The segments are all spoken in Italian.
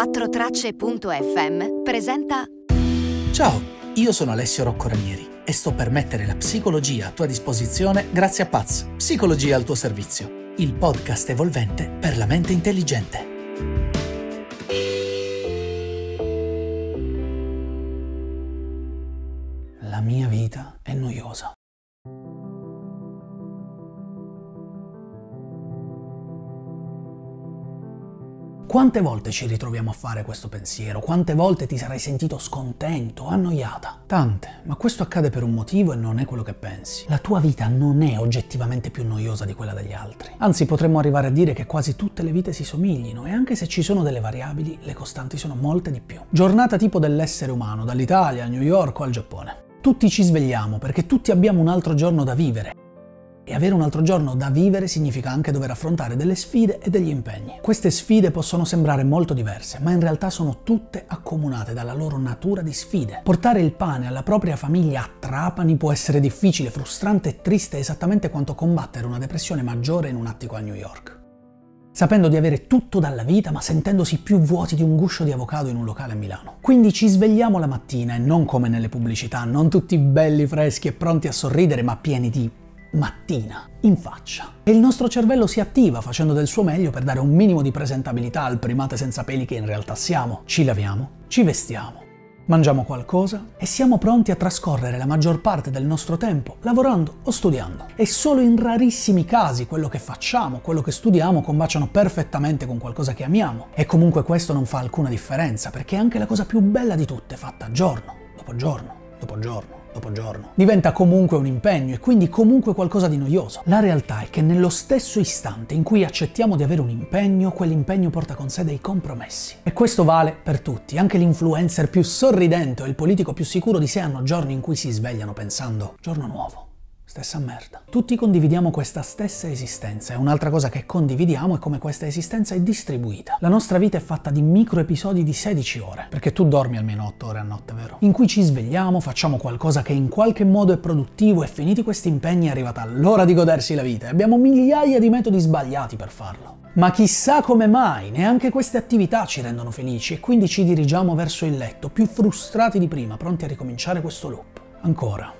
4tracce.fm presenta Ciao, io sono Alessio Rocco Ranieri e sto per mettere la psicologia a tua disposizione grazie a Paz, Psicologia al tuo servizio, il podcast evolvente per la mente intelligente. La mia vita è noiosa. Quante volte ci ritroviamo a fare questo pensiero? Quante volte ti sarai sentito scontento, annoiata? Tante, ma questo accade per un motivo e non è quello che pensi. La tua vita non è oggettivamente più noiosa di quella degli altri. Anzi, potremmo arrivare a dire che quasi tutte le vite si somiglino e anche se ci sono delle variabili, le costanti sono molte di più. Giornata tipo dell'essere umano, dall'Italia a New York o al Giappone. Tutti ci svegliamo perché tutti abbiamo un altro giorno da vivere e avere un altro giorno da vivere significa anche dover affrontare delle sfide e degli impegni. Queste sfide possono sembrare molto diverse, ma in realtà sono tutte accomunate dalla loro natura di sfide. Portare il pane alla propria famiglia a Trapani può essere difficile, frustrante e triste esattamente quanto combattere una depressione maggiore in un attico a New York sapendo di avere tutto dalla vita ma sentendosi più vuoti di un guscio di avocado in un locale a Milano. Quindi ci svegliamo la mattina e non come nelle pubblicità, non tutti belli, freschi e pronti a sorridere ma pieni di mattina, in faccia. E il nostro cervello si attiva facendo del suo meglio per dare un minimo di presentabilità al primate senza peli che in realtà siamo. Ci laviamo, ci vestiamo, mangiamo qualcosa e siamo pronti a trascorrere la maggior parte del nostro tempo lavorando o studiando. E solo in rarissimi casi quello che facciamo, quello che studiamo combaciano perfettamente con qualcosa che amiamo. E comunque questo non fa alcuna differenza perché è anche la cosa più bella di tutte, fatta giorno dopo giorno dopo giorno dopo giorno. Diventa comunque un impegno e quindi comunque qualcosa di noioso. La realtà è che nello stesso istante in cui accettiamo di avere un impegno, quell'impegno porta con sé dei compromessi. E questo vale per tutti. Anche l'influencer più sorridente o il politico più sicuro di sé hanno giorni in cui si svegliano pensando giorno nuovo Stessa merda. Tutti condividiamo questa stessa esistenza e un'altra cosa che condividiamo è come questa esistenza è distribuita. La nostra vita è fatta di micro episodi di 16 ore, perché tu dormi almeno 8 ore a notte, vero? In cui ci svegliamo, facciamo qualcosa che in qualche modo è produttivo e finiti questi impegni è arrivata l'ora di godersi la vita e abbiamo migliaia di metodi sbagliati per farlo. Ma chissà come mai, neanche queste attività ci rendono felici e quindi ci dirigiamo verso il letto, più frustrati di prima, pronti a ricominciare questo loop. Ancora.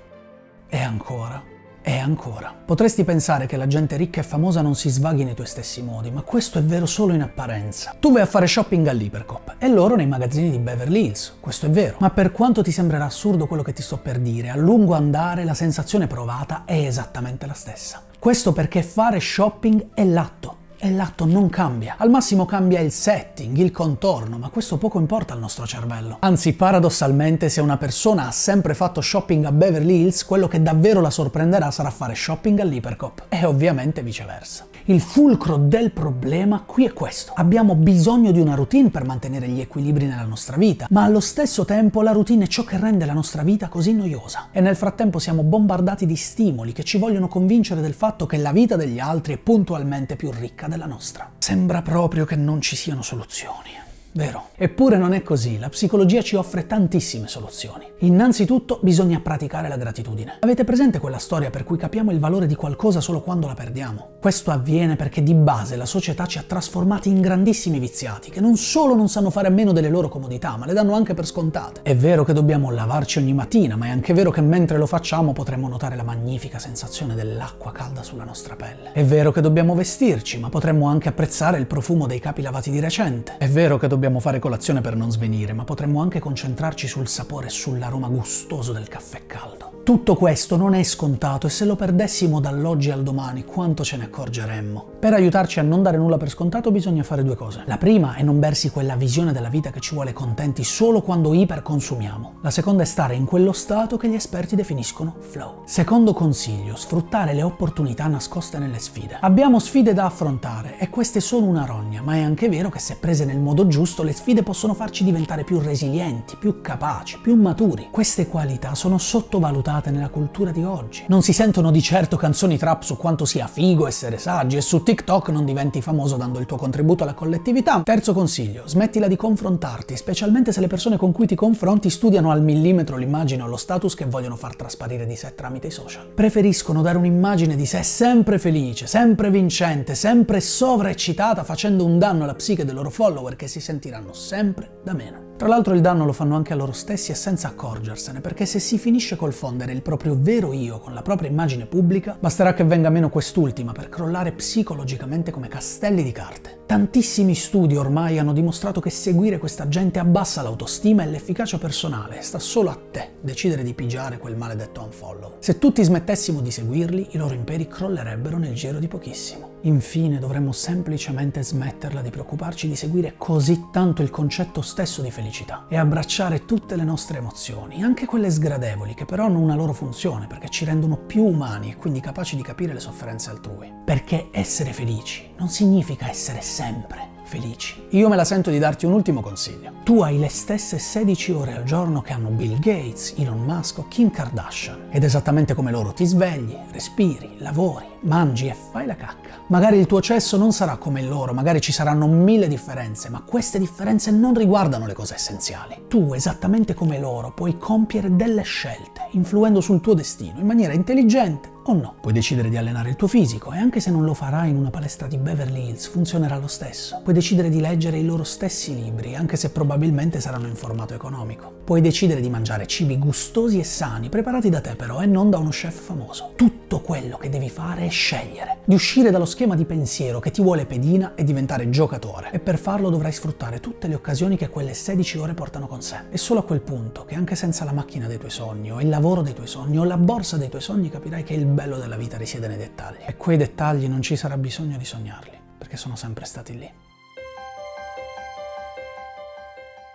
E ancora e ancora. Potresti pensare che la gente ricca e famosa non si svaghi nei tuoi stessi modi, ma questo è vero solo in apparenza. Tu vai a fare shopping all'Ipercop e loro nei magazzini di Beverly Hills, questo è vero. Ma per quanto ti sembrerà assurdo quello che ti sto per dire, a lungo andare la sensazione provata è esattamente la stessa. Questo perché fare shopping è l'atto e l'atto non cambia. Al massimo cambia il setting, il contorno, ma questo poco importa al nostro cervello. Anzi, paradossalmente, se una persona ha sempre fatto shopping a Beverly Hills, quello che davvero la sorprenderà sarà fare shopping all'Ipercop. E ovviamente viceversa. Il fulcro del problema qui è questo. Abbiamo bisogno di una routine per mantenere gli equilibri nella nostra vita, ma allo stesso tempo la routine è ciò che rende la nostra vita così noiosa. E nel frattempo siamo bombardati di stimoli che ci vogliono convincere del fatto che la vita degli altri è puntualmente più ricca della nostra. Sembra proprio che non ci siano soluzioni. Vero. Eppure non è così, la psicologia ci offre tantissime soluzioni. Innanzitutto bisogna praticare la gratitudine. Avete presente quella storia per cui capiamo il valore di qualcosa solo quando la perdiamo? Questo avviene perché di base la società ci ha trasformati in grandissimi viziati, che non solo non sanno fare a meno delle loro comodità, ma le danno anche per scontate. È vero che dobbiamo lavarci ogni mattina, ma è anche vero che mentre lo facciamo potremmo notare la magnifica sensazione dell'acqua calda sulla nostra pelle. È vero che dobbiamo vestirci, ma potremmo anche apprezzare il profumo dei capi lavati di recente. È vero che dobbiamo dobbiamo fare colazione per non svenire, ma potremmo anche concentrarci sul sapore e sull'aroma gustoso del caffè caldo. Tutto questo non è scontato e se lo perdessimo dall'oggi al domani quanto ce ne accorgeremmo? Per aiutarci a non dare nulla per scontato bisogna fare due cose. La prima è non bersi quella visione della vita che ci vuole contenti solo quando iperconsumiamo. La seconda è stare in quello stato che gli esperti definiscono flow. Secondo consiglio, sfruttare le opportunità nascoste nelle sfide. Abbiamo sfide da affrontare e queste sono una rogna, ma è anche vero che se prese nel modo giusto le sfide possono farci diventare più resilienti, più capaci, più maturi. Queste qualità sono sottovalutate nella cultura di oggi. Non si sentono di certo canzoni trap su quanto sia figo essere saggi e su TikTok non diventi famoso dando il tuo contributo alla collettività. Terzo consiglio, smettila di confrontarti, specialmente se le persone con cui ti confronti studiano al millimetro l'immagine o lo status che vogliono far trasparire di sé tramite i social. Preferiscono dare un'immagine di sé sempre felice, sempre vincente, sempre sovraeccitata, facendo un danno alla psiche dei loro follower che si sentono sentiranno sempre da meno. Tra l'altro il danno lo fanno anche a loro stessi e senza accorgersene, perché se si finisce col fondere il proprio vero io con la propria immagine pubblica, basterà che venga meno quest'ultima per crollare psicologicamente come castelli di carte. Tantissimi studi ormai hanno dimostrato che seguire questa gente abbassa l'autostima e l'efficacia personale, sta solo a te decidere di pigiare quel maledetto unfollow. Se tutti smettessimo di seguirli, i loro imperi crollerebbero nel giro di pochissimo. Infine dovremmo semplicemente smetterla di preoccuparci di seguire così tanto il concetto stesso di felicità e abbracciare tutte le nostre emozioni, anche quelle sgradevoli, che però hanno una loro funzione perché ci rendono più umani e quindi capaci di capire le sofferenze altrui. Perché essere felici non significa essere sempre felici. Io me la sento di darti un ultimo consiglio. Tu hai le stesse 16 ore al giorno che hanno Bill Gates, Elon Musk o Kim Kardashian. Ed esattamente come loro ti svegli, respiri, lavori, mangi e fai la cacca. Magari il tuo cesso non sarà come il loro, magari ci saranno mille differenze, ma queste differenze non riguardano le cose essenziali. Tu, esattamente come loro, puoi compiere delle scelte, influendo sul tuo destino in maniera intelligente o no. Puoi decidere di allenare il tuo fisico e anche se non lo farai in una palestra di Beverly Hills funzionerà lo stesso. Puoi decidere di leggere i loro stessi libri, anche se probabilmente saranno in formato economico. Puoi decidere di mangiare cibi gustosi e sani, preparati da te però e non da uno chef famoso. Tutto quello che devi fare è scegliere, di uscire dallo schema di pensiero che ti vuole pedina e diventare giocatore. E per farlo dovrai sfruttare tutte le occasioni che quelle 16 ore portano con sé. E solo a quel punto, che anche senza la macchina dei tuoi sogni, o il lavoro dei tuoi sogni, o la borsa dei tuoi sogni, capirai che il bello della vita risiede nei dettagli. E quei dettagli non ci sarà bisogno di sognarli, perché sono sempre stati lì.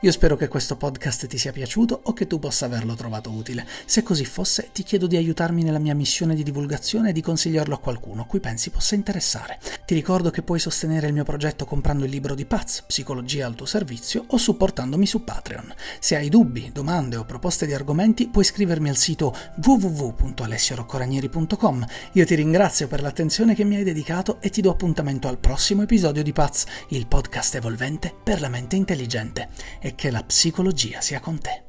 Io spero che questo podcast ti sia piaciuto o che tu possa averlo trovato utile. Se così fosse, ti chiedo di aiutarmi nella mia missione di divulgazione e di consigliarlo a qualcuno a cui pensi possa interessare. Ti ricordo che puoi sostenere il mio progetto comprando il libro di Paz, Psicologia al tuo servizio, o supportandomi su Patreon. Se hai dubbi, domande o proposte di argomenti, puoi scrivermi al sito www.alessioroccoranieri.com. Io ti ringrazio per l'attenzione che mi hai dedicato e ti do appuntamento al prossimo episodio di Paz, il podcast evolvente per la mente intelligente e che la psicologia sia con te.